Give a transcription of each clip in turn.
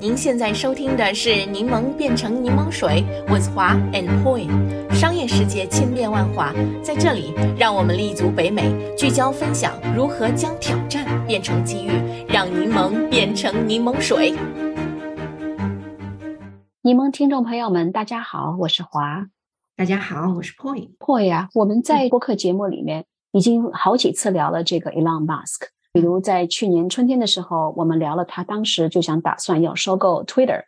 您现在收听的是《柠檬变成柠檬水》，with 华 and Poi。商业世界千变万化，在这里，让我们立足北美，聚焦分享如何将挑战变成机遇，让柠檬变成柠檬水。柠檬听众朋友们，大家好，我是华。大家好，我是 Poi。Poi 呀，我们在播客节目里面已经好几次聊了这个 Elon Musk。比如在去年春天的时候，我们聊了他当时就想打算要收购 Twitter，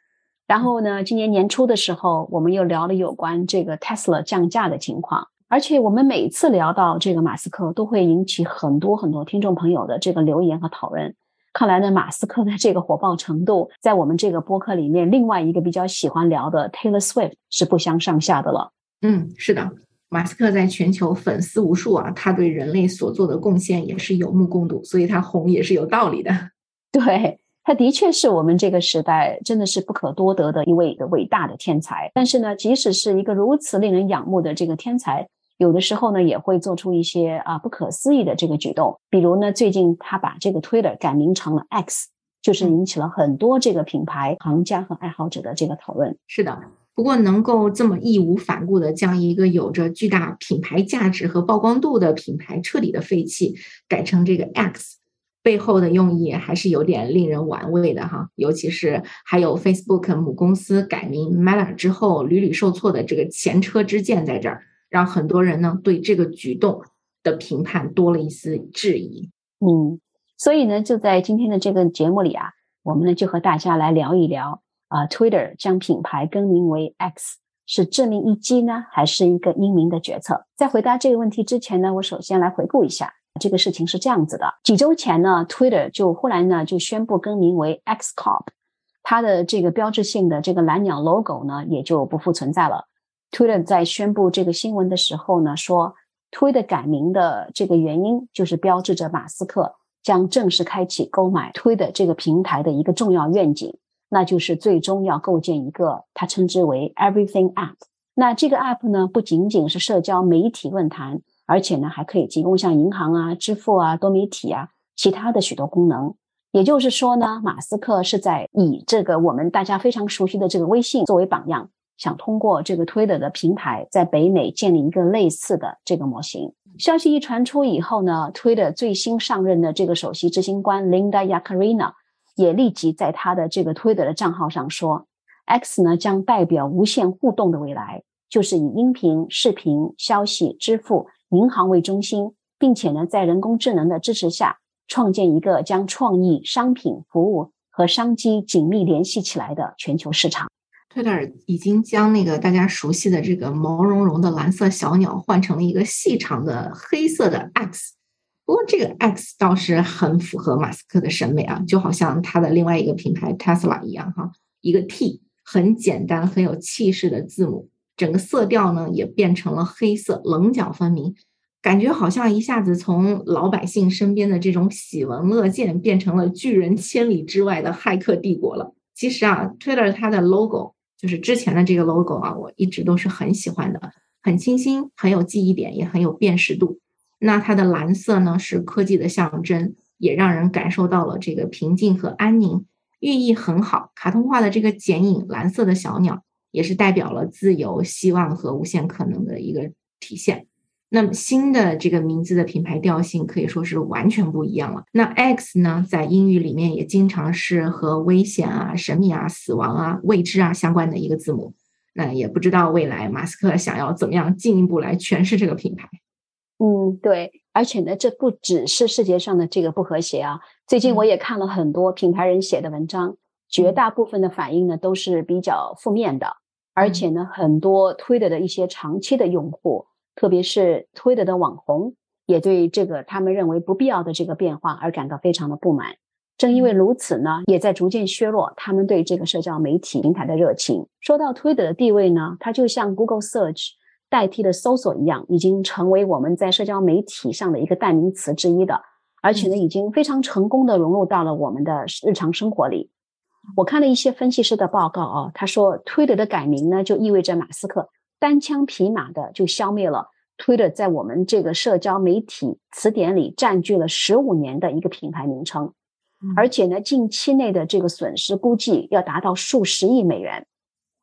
然后呢，今年年初的时候，我们又聊了有关这个 Tesla 降价的情况。而且我们每次聊到这个马斯克，都会引起很多很多听众朋友的这个留言和讨论。看来呢，马斯克的这个火爆程度，在我们这个播客里面，另外一个比较喜欢聊的 Taylor Swift 是不相上下的了。嗯，是的。马斯克在全球粉丝无数啊，他对人类所做的贡献也是有目共睹，所以他红也是有道理的。对，他的确是我们这个时代真的是不可多得的一位的伟大的天才。但是呢，即使是一个如此令人仰慕的这个天才，有的时候呢也会做出一些啊不可思议的这个举动。比如呢，最近他把这个 Twitter 改名成了 X，就是引起了很多这个品牌行家和爱好者的这个讨论。是的。不过，能够这么义无反顾的将一个有着巨大品牌价值和曝光度的品牌彻底的废弃，改成这个 X，背后的用意还是有点令人玩味的哈。尤其是还有 Facebook 母公司改名 Meta 之后屡屡受挫的这个前车之鉴在这儿，让很多人呢对这个举动的评判多了一丝质疑。嗯，所以呢，就在今天的这个节目里啊，我们呢就和大家来聊一聊。啊，Twitter 将品牌更名为 X 是致命一击呢，还是一个英明的决策？在回答这个问题之前呢，我首先来回顾一下这个事情是这样子的：几周前呢，Twitter 就忽然呢就宣布更名为 X Corp，它的这个标志性的这个蓝鸟 logo 呢也就不复存在了。Twitter 在宣布这个新闻的时候呢说，Twitter 改名的这个原因就是标志着马斯克将正式开启购买 Twitter 这个平台的一个重要愿景。那就是最终要构建一个他称之为 Everything App。那这个 App 呢，不仅仅是社交媒体论坛，而且呢，还可以提供像银行啊、支付啊、多媒体啊其他的许多功能。也就是说呢，马斯克是在以这个我们大家非常熟悉的这个微信作为榜样，想通过这个 Twitter 的平台，在北美建立一个类似的这个模型。消息一传出以后呢，Twitter 最新上任的这个首席执行官 Linda Yaccarina。也立即在他的这个推特的账号上说：“X 呢将代表无限互动的未来，就是以音频、视频、消息、支付、银行为中心，并且呢在人工智能的支持下，创建一个将创意、商品、服务和商机紧密联系起来的全球市场。” Twitter 已经将那个大家熟悉的这个毛茸茸的蓝色小鸟换成了一个细长的黑色的 X。不过这个 X 倒是很符合马斯克的审美啊，就好像他的另外一个品牌 Tesla 一样哈，一个 T 很简单很有气势的字母，整个色调呢也变成了黑色，棱角分明，感觉好像一下子从老百姓身边的这种喜闻乐见，变成了拒人千里之外的骇客帝国了。其实啊，Twitter 它的 logo 就是之前的这个 logo 啊，我一直都是很喜欢的，很清新，很有记忆点，也很有辨识度。那它的蓝色呢，是科技的象征，也让人感受到了这个平静和安宁，寓意很好。卡通化的这个剪影，蓝色的小鸟，也是代表了自由、希望和无限可能的一个体现。那么新的这个名字的品牌调性可以说是完全不一样了。那 X 呢，在英语里面也经常是和危险啊、神秘啊、死亡啊、未知啊相关的一个字母。那也不知道未来马斯克想要怎么样进一步来诠释这个品牌。嗯，对，而且呢，这不只是世界上的这个不和谐啊。最近我也看了很多品牌人写的文章，绝大部分的反应呢都是比较负面的。而且呢，很多推特的一些长期的用户，特别是推特的网红，也对这个他们认为不必要的这个变化而感到非常的不满。正因为如此呢，也在逐渐削弱他们对这个社交媒体平台的热情。说到推的的地位呢，它就像 Google Search。代替了搜索一样，已经成为我们在社交媒体上的一个代名词之一的，而且呢，已经非常成功的融入到了我们的日常生活里。我看了一些分析师的报告啊，他说，Twitter 的改名呢，就意味着马斯克单枪匹马的就消灭了 Twitter 在我们这个社交媒体词典里占据了十五年的一个品牌名称。而且呢，近期内的这个损失估计要达到数十亿美元。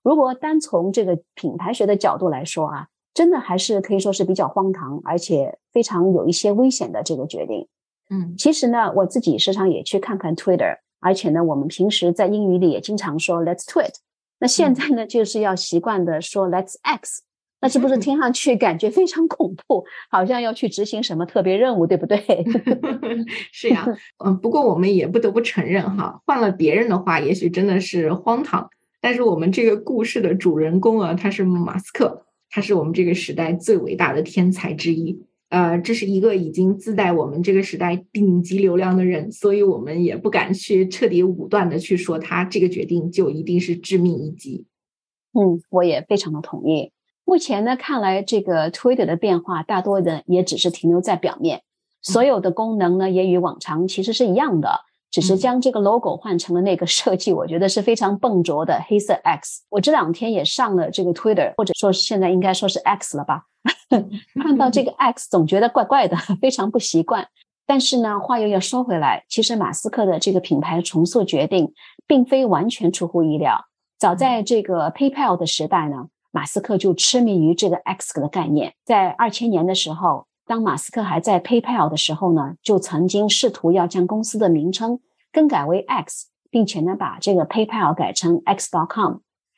如果单从这个品牌学的角度来说啊，真的还是可以说是比较荒唐，而且非常有一些危险的这个决定。嗯，其实呢，我自己时常也去看看 Twitter，而且呢，我们平时在英语里也经常说 Let's tweet。那现在呢，就是要习惯的说 Let's X。那是不是 听上去感觉非常恐怖，好像要去执行什么特别任务，对不对？是呀，嗯，不过我们也不得不承认哈，换了别人的话，也许真的是荒唐。但是我们这个故事的主人公啊，他是马斯克，他是我们这个时代最伟大的天才之一。呃，这是一个已经自带我们这个时代顶级流量的人，所以我们也不敢去彻底武断的去说他这个决定就一定是致命一击。嗯，我也非常的同意。目前呢，看来这个 Twitter 的变化，大多的也只是停留在表面，所有的功能呢，也与往常其实是一样的，只是将这个 logo 换成了那个设计，我觉得是非常笨拙的黑色 X。我这两天也上了这个 Twitter，或者说现在应该说是 X 了吧？看到这个 X，总觉得怪怪的，非常不习惯。但是呢，话又要说回来，其实马斯克的这个品牌重塑决定，并非完全出乎意料。早在这个 PayPal 的时代呢。马斯克就痴迷于这个 X 的概念，在二千年的时候，当马斯克还在 PayPal 的时候呢，就曾经试图要将公司的名称更改为 X，并且呢把这个 PayPal 改成 X.com。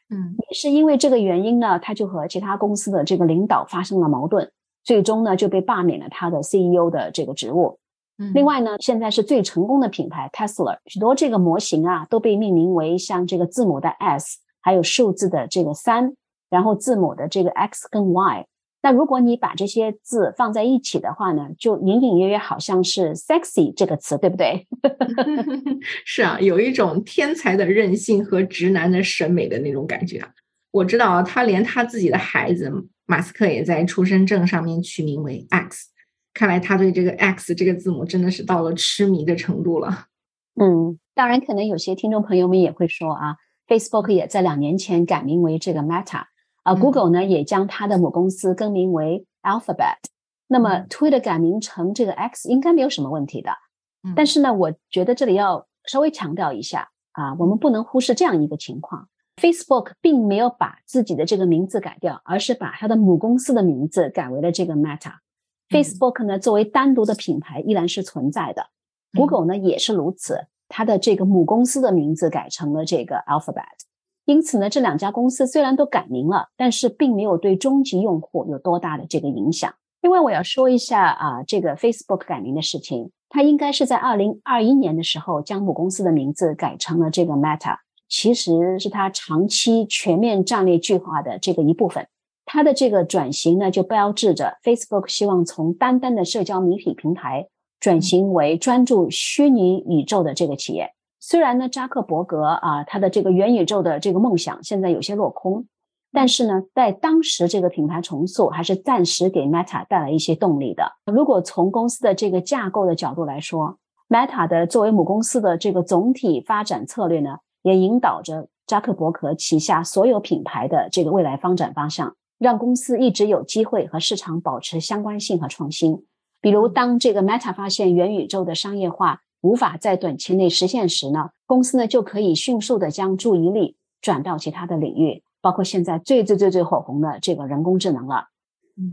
嗯，也是因为这个原因呢，他就和其他公司的这个领导发生了矛盾，最终呢就被罢免了他的 CEO 的这个职务。嗯，另外呢，现在是最成功的品牌 Tesla，许多这个模型啊都被命名为像这个字母的 S，还有数字的这个三。然后字母的这个 X 跟 Y，那如果你把这些字放在一起的话呢，就隐隐约约好像是 sexy 这个词，对不对？是啊，有一种天才的任性和直男的审美的那种感觉啊。我知道啊，他连他自己的孩子马斯克也在出生证上面取名为 X，看来他对这个 X 这个字母真的是到了痴迷的程度了。嗯，当然，可能有些听众朋友们也会说啊，Facebook 也在两年前改名为这个 Meta。啊，Google 呢也将它的母公司更名为 Alphabet。那么 Twitter 改名成这个 X 应该没有什么问题的。但是呢，我觉得这里要稍微强调一下啊，我们不能忽视这样一个情况：Facebook 并没有把自己的这个名字改掉，而是把它的母公司的名字改为了这个 Meta。Facebook 呢作为单独的品牌依然是存在的，Google 呢也是如此，它的这个母公司的名字改成了这个 Alphabet。因此呢，这两家公司虽然都改名了，但是并没有对终极用户有多大的这个影响。另外，我要说一下啊，这个 Facebook 改名的事情，它应该是在二零二一年的时候将母公司的名字改成了这个 Meta，其实是它长期全面战略计划的这个一部分。它的这个转型呢，就标志着 Facebook 希望从单单的社交媒体平台转型为专注虚拟宇宙的这个企业。虽然呢，扎克伯格啊，他的这个元宇宙的这个梦想现在有些落空，但是呢，在当时这个品牌重塑还是暂时给 Meta 带来一些动力的。如果从公司的这个架构的角度来说，Meta 的作为母公司的这个总体发展策略呢，也引导着扎克伯格旗下所有品牌的这个未来发展方向，让公司一直有机会和市场保持相关性和创新。比如，当这个 Meta 发现元宇宙的商业化。无法在短期内实现时呢，公司呢就可以迅速的将注意力转到其他的领域，包括现在最最最最火红的这个人工智能了。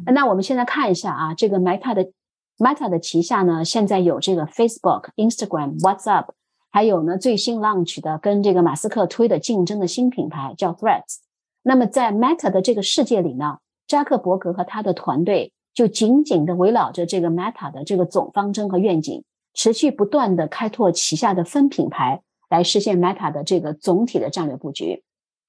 那我们现在看一下啊，这个 Meta 的 Meta 的旗下呢，现在有这个 Facebook、Instagram、WhatsApp，还有呢最新 launch 的跟这个马斯克推的竞争的新品牌叫 Threads。那么在 Meta 的这个世界里呢，扎克伯格和他的团队就紧紧的围绕着这个 Meta 的这个总方针和愿景。持续不断的开拓旗下的分品牌，来实现 Meta 的这个总体的战略布局。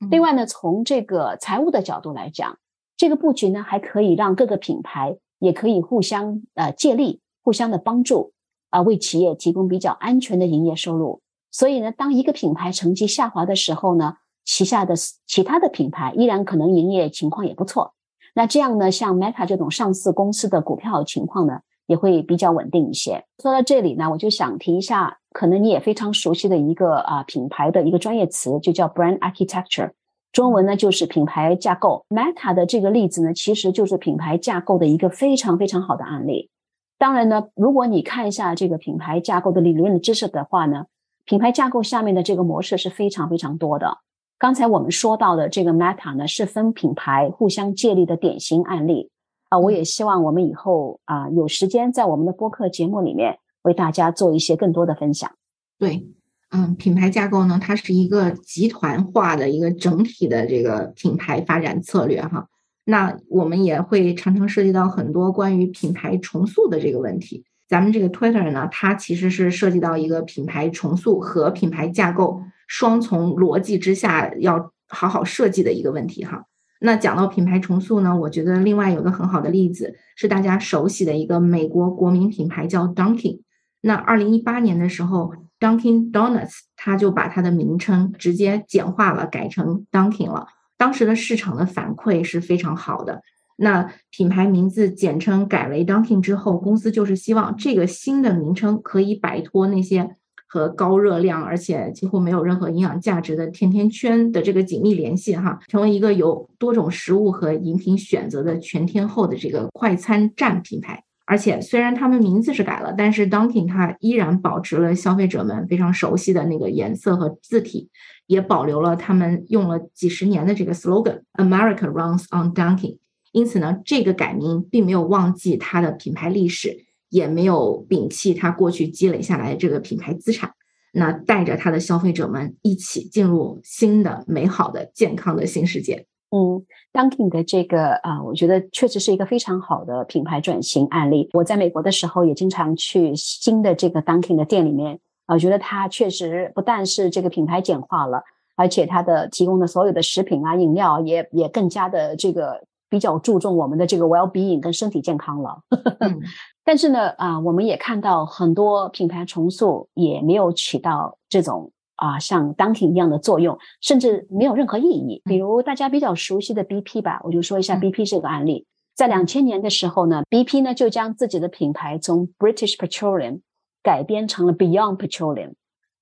另外呢，从这个财务的角度来讲，这个布局呢还可以让各个品牌也可以互相呃借力，互相的帮助啊，为企业提供比较安全的营业收入。所以呢，当一个品牌成绩下滑的时候呢，旗下的其他的品牌依然可能营业情况也不错。那这样呢，像 Meta 这种上市公司的股票情况呢？也会比较稳定一些。说到这里呢，我就想提一下，可能你也非常熟悉的一个啊品牌的一个专业词，就叫 brand architecture，中文呢就是品牌架构。Meta 的这个例子呢，其实就是品牌架构的一个非常非常好的案例。当然呢，如果你看一下这个品牌架构的理论的知识的话呢，品牌架构下面的这个模式是非常非常多的。刚才我们说到的这个 Meta 呢，是分品牌互相借力的典型案例啊。我也希望我们以后啊有时间在我们的播客节目里面为大家做一些更多的分享。对，嗯，品牌架构呢，它是一个集团化的一个整体的这个品牌发展策略哈。那我们也会常常涉及到很多关于品牌重塑的这个问题。咱们这个 Twitter 呢，它其实是涉及到一个品牌重塑和品牌架构双重逻辑之下要好好设计的一个问题哈。那讲到品牌重塑呢，我觉得另外有个很好的例子是大家熟悉的一个美国国民品牌叫 Dunkin。那二零一八年的时候，Dunkin Donuts 它就把它的名称直接简化了，改成 Dunkin 了。当时的市场的反馈是非常好的。那品牌名字简称改为 Dunkin 之后，公司就是希望这个新的名称可以摆脱那些和高热量而且几乎没有任何营养价值的甜甜圈的这个紧密联系哈，成为一个有多种食物和饮品选择的全天候的这个快餐站品牌。而且虽然他们名字是改了，但是 Dunkin 它依然保持了消费者们非常熟悉的那个颜色和字体。也保留了他们用了几十年的这个 slogan，America runs on Dunkin。因此呢，这个改名并没有忘记它的品牌历史，也没有摒弃它过去积累下来的这个品牌资产。那带着它的消费者们一起进入新的、美好的、健康的新世界。嗯，Dunkin 的这个啊，我觉得确实是一个非常好的品牌转型案例。我在美国的时候也经常去新的这个 Dunkin 的店里面。我觉得它确实不但是这个品牌简化了，而且它的提供的所有的食品啊、饮料也也更加的这个比较注重我们的这个 well being 跟身体健康了。但是呢，啊，我们也看到很多品牌重塑也没有起到这种啊像 Dunkin 一样的作用，甚至没有任何意义。比如大家比较熟悉的 BP 吧，我就说一下 BP 这个案例。在两千年的时候呢，BP 呢就将自己的品牌从 British Petroleum。改编成了 Beyond Petroleum。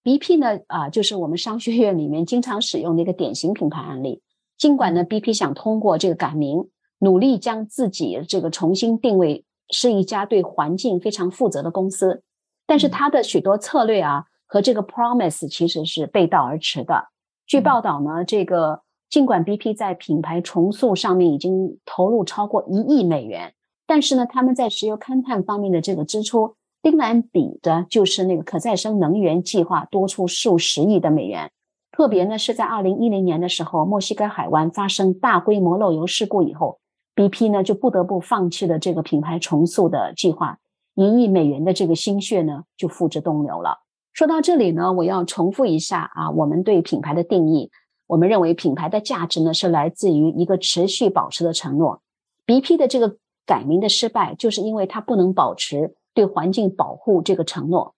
BP 呢啊，就是我们商学院里面经常使用的一个典型品牌案例。尽管呢，BP 想通过这个改名，努力将自己这个重新定位是一家对环境非常负责的公司，但是它的许多策略啊和这个 promise 其实是背道而驰的。据报道呢，这个尽管 BP 在品牌重塑上面已经投入超过一亿美元，但是呢，他们在石油勘探方面的这个支出。冰兰比的就是那个可再生能源计划多出数十亿的美元，特别呢是在二零一零年的时候，墨西哥海湾发生大规模漏油事故以后，BP 呢就不得不放弃了这个品牌重塑的计划，一亿美元的这个心血呢就付之东流了。说到这里呢，我要重复一下啊，我们对品牌的定义，我们认为品牌的价值呢是来自于一个持续保持的承诺。BP 的这个改名的失败，就是因为它不能保持。对环境保护这个承诺，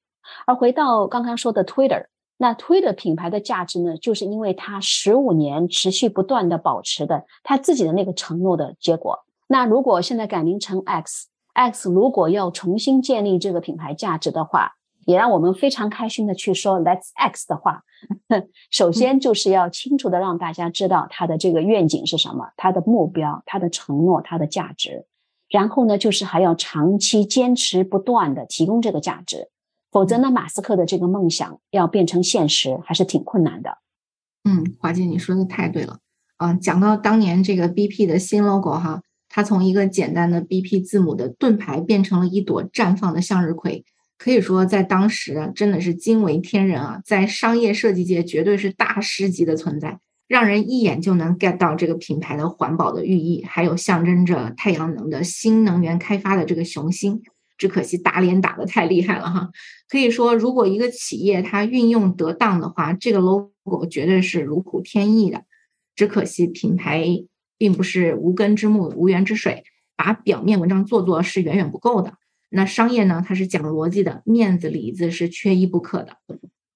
而回到刚刚说的 Twitter，那 Twitter 品牌的价值呢，就是因为它十五年持续不断的保持的它自己的那个承诺的结果。那如果现在改名成 X，X 如果要重新建立这个品牌价值的话，也让我们非常开心的去说 Let's X 的话，首先就是要清楚的让大家知道它的这个愿景是什么，它的目标，它的承诺，它的价值。然后呢，就是还要长期坚持不断的提供这个价值，否则呢，马斯克的这个梦想要变成现实还是挺困难的。嗯，华姐，你说的太对了啊！讲到当年这个 BP 的新 logo 哈，它从一个简单的 BP 字母的盾牌变成了一朵绽放的向日葵，可以说在当时真的是惊为天人啊，在商业设计界绝对是大师级的存在。让人一眼就能 get 到这个品牌的环保的寓意，还有象征着太阳能的新能源开发的这个雄心。只可惜打脸打得太厉害了哈！可以说，如果一个企业它运用得当的话，这个 logo 绝对是如虎添翼的。只可惜品牌并不是无根之木、无源之水，把表面文章做做是远远不够的。那商业呢，它是讲逻辑的，面子里子是缺一不可的。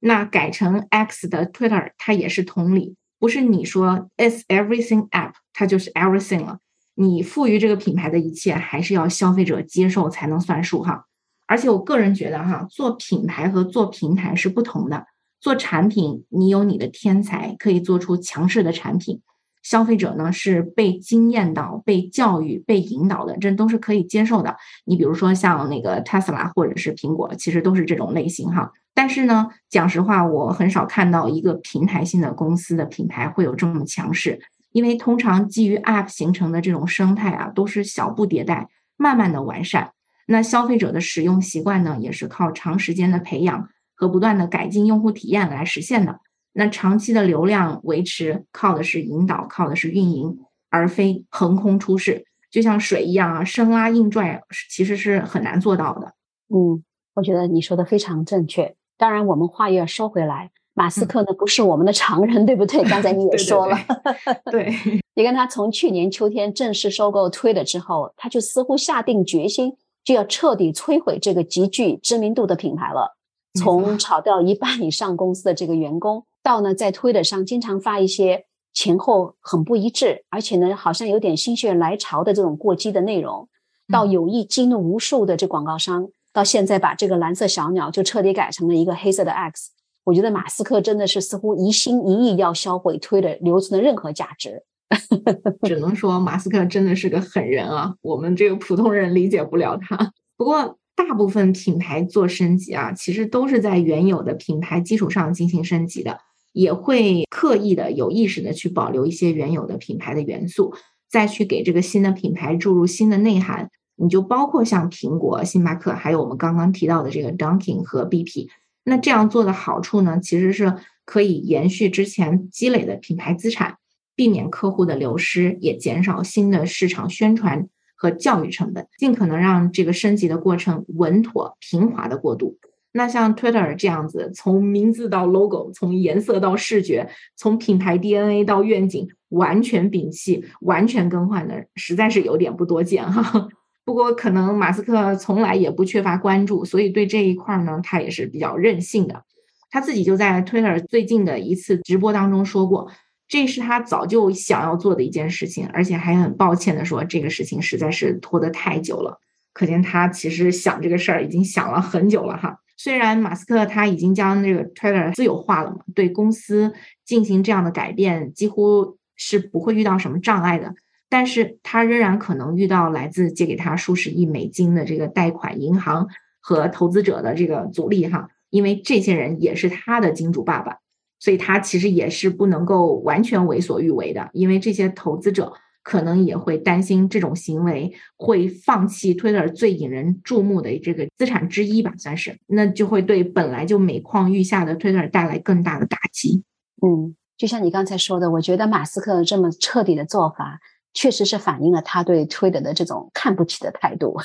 那改成 X 的 Twitter，它也是同理。不是你说 it's everything app，它就是 everything 了。你赋予这个品牌的一切，还是要消费者接受才能算数哈。而且我个人觉得哈，做品牌和做平台是不同的。做产品，你有你的天才，可以做出强势的产品；消费者呢是被惊艳到、被教育、被引导的，这都是可以接受的。你比如说像那个 Tesla 或者是苹果，其实都是这种类型哈。但是呢，讲实话，我很少看到一个平台性的公司的品牌会有这么强势，因为通常基于 App 形成的这种生态啊，都是小步迭代、慢慢的完善。那消费者的使用习惯呢，也是靠长时间的培养和不断的改进用户体验来实现的。那长期的流量维持靠的是引导，靠的是运营，而非横空出世。就像水一样啊，生拉硬拽其实是很难做到的。嗯，我觉得你说的非常正确。当然，我们话又要说回来，马斯克呢不是我们的常人，对不对？刚才你 也说了，对。你看他从去年秋天正式收购 Twitter 之后，他就似乎下定决心，就要彻底摧毁这个极具知名度的品牌了。从炒掉一半以上公司的这个员工。到呢，在推特上经常发一些前后很不一致，而且呢，好像有点心血来潮的这种过激的内容，到有意激怒无数的这广告商，到现在把这个蓝色小鸟就彻底改成了一个黑色的 X。我觉得马斯克真的是似乎一心一意要销毁推的留存的任何价值。只能说马斯克真的是个狠人啊，我们这个普通人理解不了他。不过。大部分品牌做升级啊，其实都是在原有的品牌基础上进行升级的，也会刻意的、有意识的去保留一些原有的品牌的元素，再去给这个新的品牌注入新的内涵。你就包括像苹果、星巴克，还有我们刚刚提到的这个 Dunkin 和 BP。那这样做的好处呢，其实是可以延续之前积累的品牌资产，避免客户的流失，也减少新的市场宣传。和教育成本，尽可能让这个升级的过程稳妥平滑的过渡。那像 Twitter 这样子，从名字到 logo，从颜色到视觉，从品牌 DNA 到愿景，完全摒弃、完全更换的，实在是有点不多见哈。不过可能马斯克从来也不缺乏关注，所以对这一块呢，他也是比较任性的。他自己就在 Twitter 最近的一次直播当中说过。这是他早就想要做的一件事情，而且还很抱歉的说，这个事情实在是拖得太久了。可见他其实想这个事儿已经想了很久了哈。虽然马斯克他已经将这个 Twitter 自有化了嘛，对公司进行这样的改变几乎是不会遇到什么障碍的，但是他仍然可能遇到来自借给他数十亿美金的这个贷款银行和投资者的这个阻力哈，因为这些人也是他的金主爸爸。所以他其实也是不能够完全为所欲为的，因为这些投资者可能也会担心这种行为会放弃 Twitter 最引人注目的这个资产之一吧，算是，那就会对本来就每况愈下的 Twitter 带来更大的打击。嗯，就像你刚才说的，我觉得马斯克这么彻底的做法。确实是反映了他对 Twitter 的这种看不起的态度。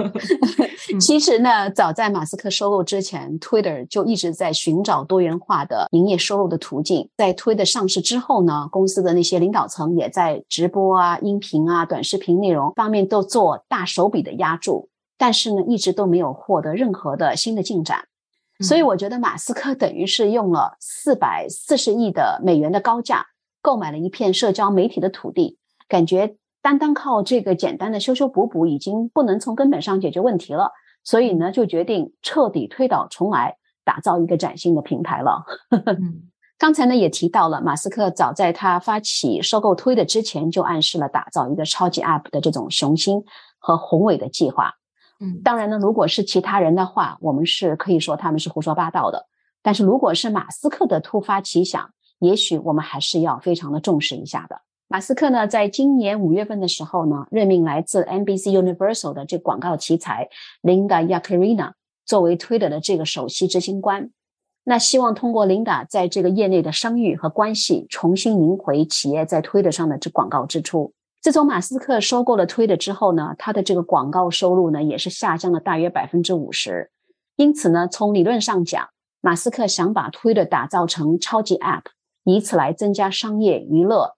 其实呢，早在马斯克收购之前，Twitter 就一直在寻找多元化的营业收入的途径。在 Twitter 上市之后呢，公司的那些领导层也在直播啊、音频啊、短视频内容方面都做大手笔的压注，但是呢，一直都没有获得任何的新的进展。所以我觉得马斯克等于是用了四百四十亿的美元的高价购买了一片社交媒体的土地。感觉单单靠这个简单的修修补补已经不能从根本上解决问题了，所以呢，就决定彻底推倒重来，打造一个崭新的平台了。刚才呢也提到了，马斯克早在他发起收购推的之前，就暗示了打造一个超级 App 的这种雄心和宏伟的计划。嗯，当然呢，如果是其他人的话，我们是可以说他们是胡说八道的。但是如果是马斯克的突发奇想，也许我们还是要非常的重视一下的。马斯克呢，在今年五月份的时候呢，任命来自 NBC Universal 的这广告奇才 Linda Yaccarino 作为推特的这个首席执行官。那希望通过 Linda 在这个业内的声誉和关系，重新赢回企业在推特上的这广告支出。自从马斯克收购了推特之后呢，他的这个广告收入呢，也是下降了大约百分之五十。因此呢，从理论上讲，马斯克想把推特打造成超级 App，以此来增加商业娱乐。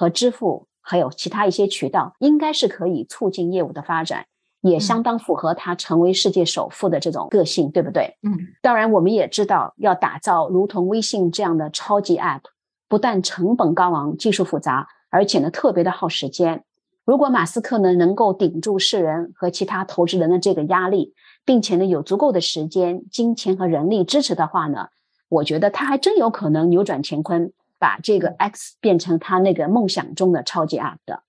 和支付还有其他一些渠道，应该是可以促进业务的发展，也相当符合他成为世界首富的这种个性，对不对？嗯，当然，我们也知道，要打造如同微信这样的超级 App，不但成本高昂、技术复杂，而且呢特别的耗时间。如果马斯克呢能够顶住世人和其他投资人的这个压力，并且呢有足够的时间、金钱和人力支持的话呢，我觉得他还真有可能扭转乾坤。把这个 X 变成他那个梦想中的超级 App 的。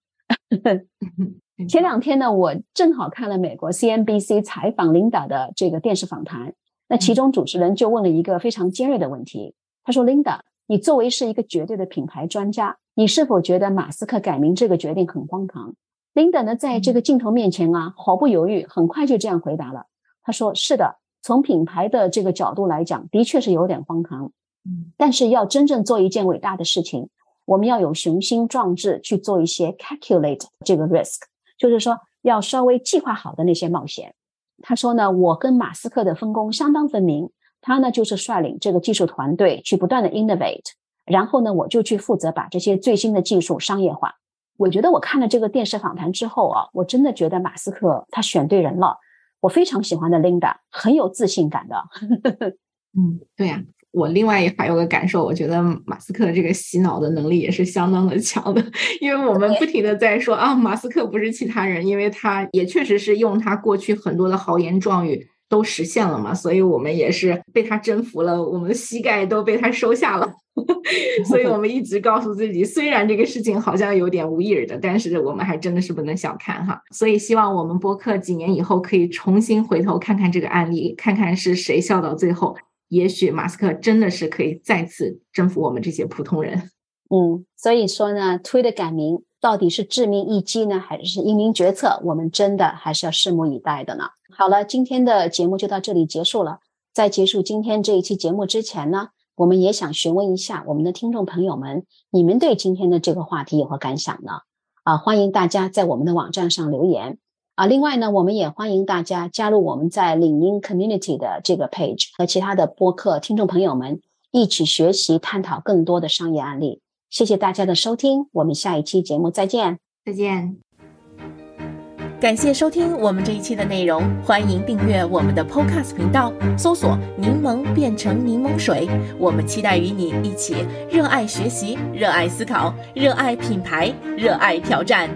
前两天呢，我正好看了美国 CNBC 采访 Linda 的这个电视访谈，那其中主持人就问了一个非常尖锐的问题，他说：“Linda，你作为是一个绝对的品牌专家，你是否觉得马斯克改名这个决定很荒唐？”Linda 呢，在这个镜头面前啊，毫不犹豫，很快就这样回答了。他说：“是的，从品牌的这个角度来讲，的确是有点荒唐。嗯，但是要真正做一件伟大的事情，我们要有雄心壮志去做一些 calculate 这个 risk。”就是说，要稍微计划好的那些冒险。他说呢，我跟马斯克的分工相当分明。他呢，就是率领这个技术团队去不断的 innovate，然后呢，我就去负责把这些最新的技术商业化。我觉得我看了这个电视访谈之后啊，我真的觉得马斯克他选对人了。我非常喜欢的 Linda，很有自信感的。嗯，对呀。我另外还有个感受，我觉得马斯克这个洗脑的能力也是相当的强的，因为我们不停的在说啊，马斯克不是其他人，因为他也确实是用他过去很多的豪言壮语都实现了嘛，所以我们也是被他征服了，我们的膝盖都被他收下了，所以我们一直告诉自己，虽然这个事情好像有点无意儿的，但是我们还真的是不能小看哈，所以希望我们播客几年以后可以重新回头看看这个案例，看看是谁笑到最后。也许马斯克真的是可以再次征服我们这些普通人。嗯，所以说呢，推的改名到底是致命一击呢，还是英明决策？我们真的还是要拭目以待的呢。好了，今天的节目就到这里结束了。在结束今天这一期节目之前呢，我们也想询问一下我们的听众朋友们，你们对今天的这个话题有何感想呢？啊，欢迎大家在我们的网站上留言。啊，另外呢，我们也欢迎大家加入我们在领英 Community 的这个 page，和其他的播客听众朋友们一起学习、探讨更多的商业案例。谢谢大家的收听，我们下一期节目再见，再见。感谢收听我们这一期的内容，欢迎订阅我们的 Podcast 频道，搜索“柠檬变成柠檬水”。我们期待与你一起热爱学习、热爱思考、热爱品牌、热爱挑战。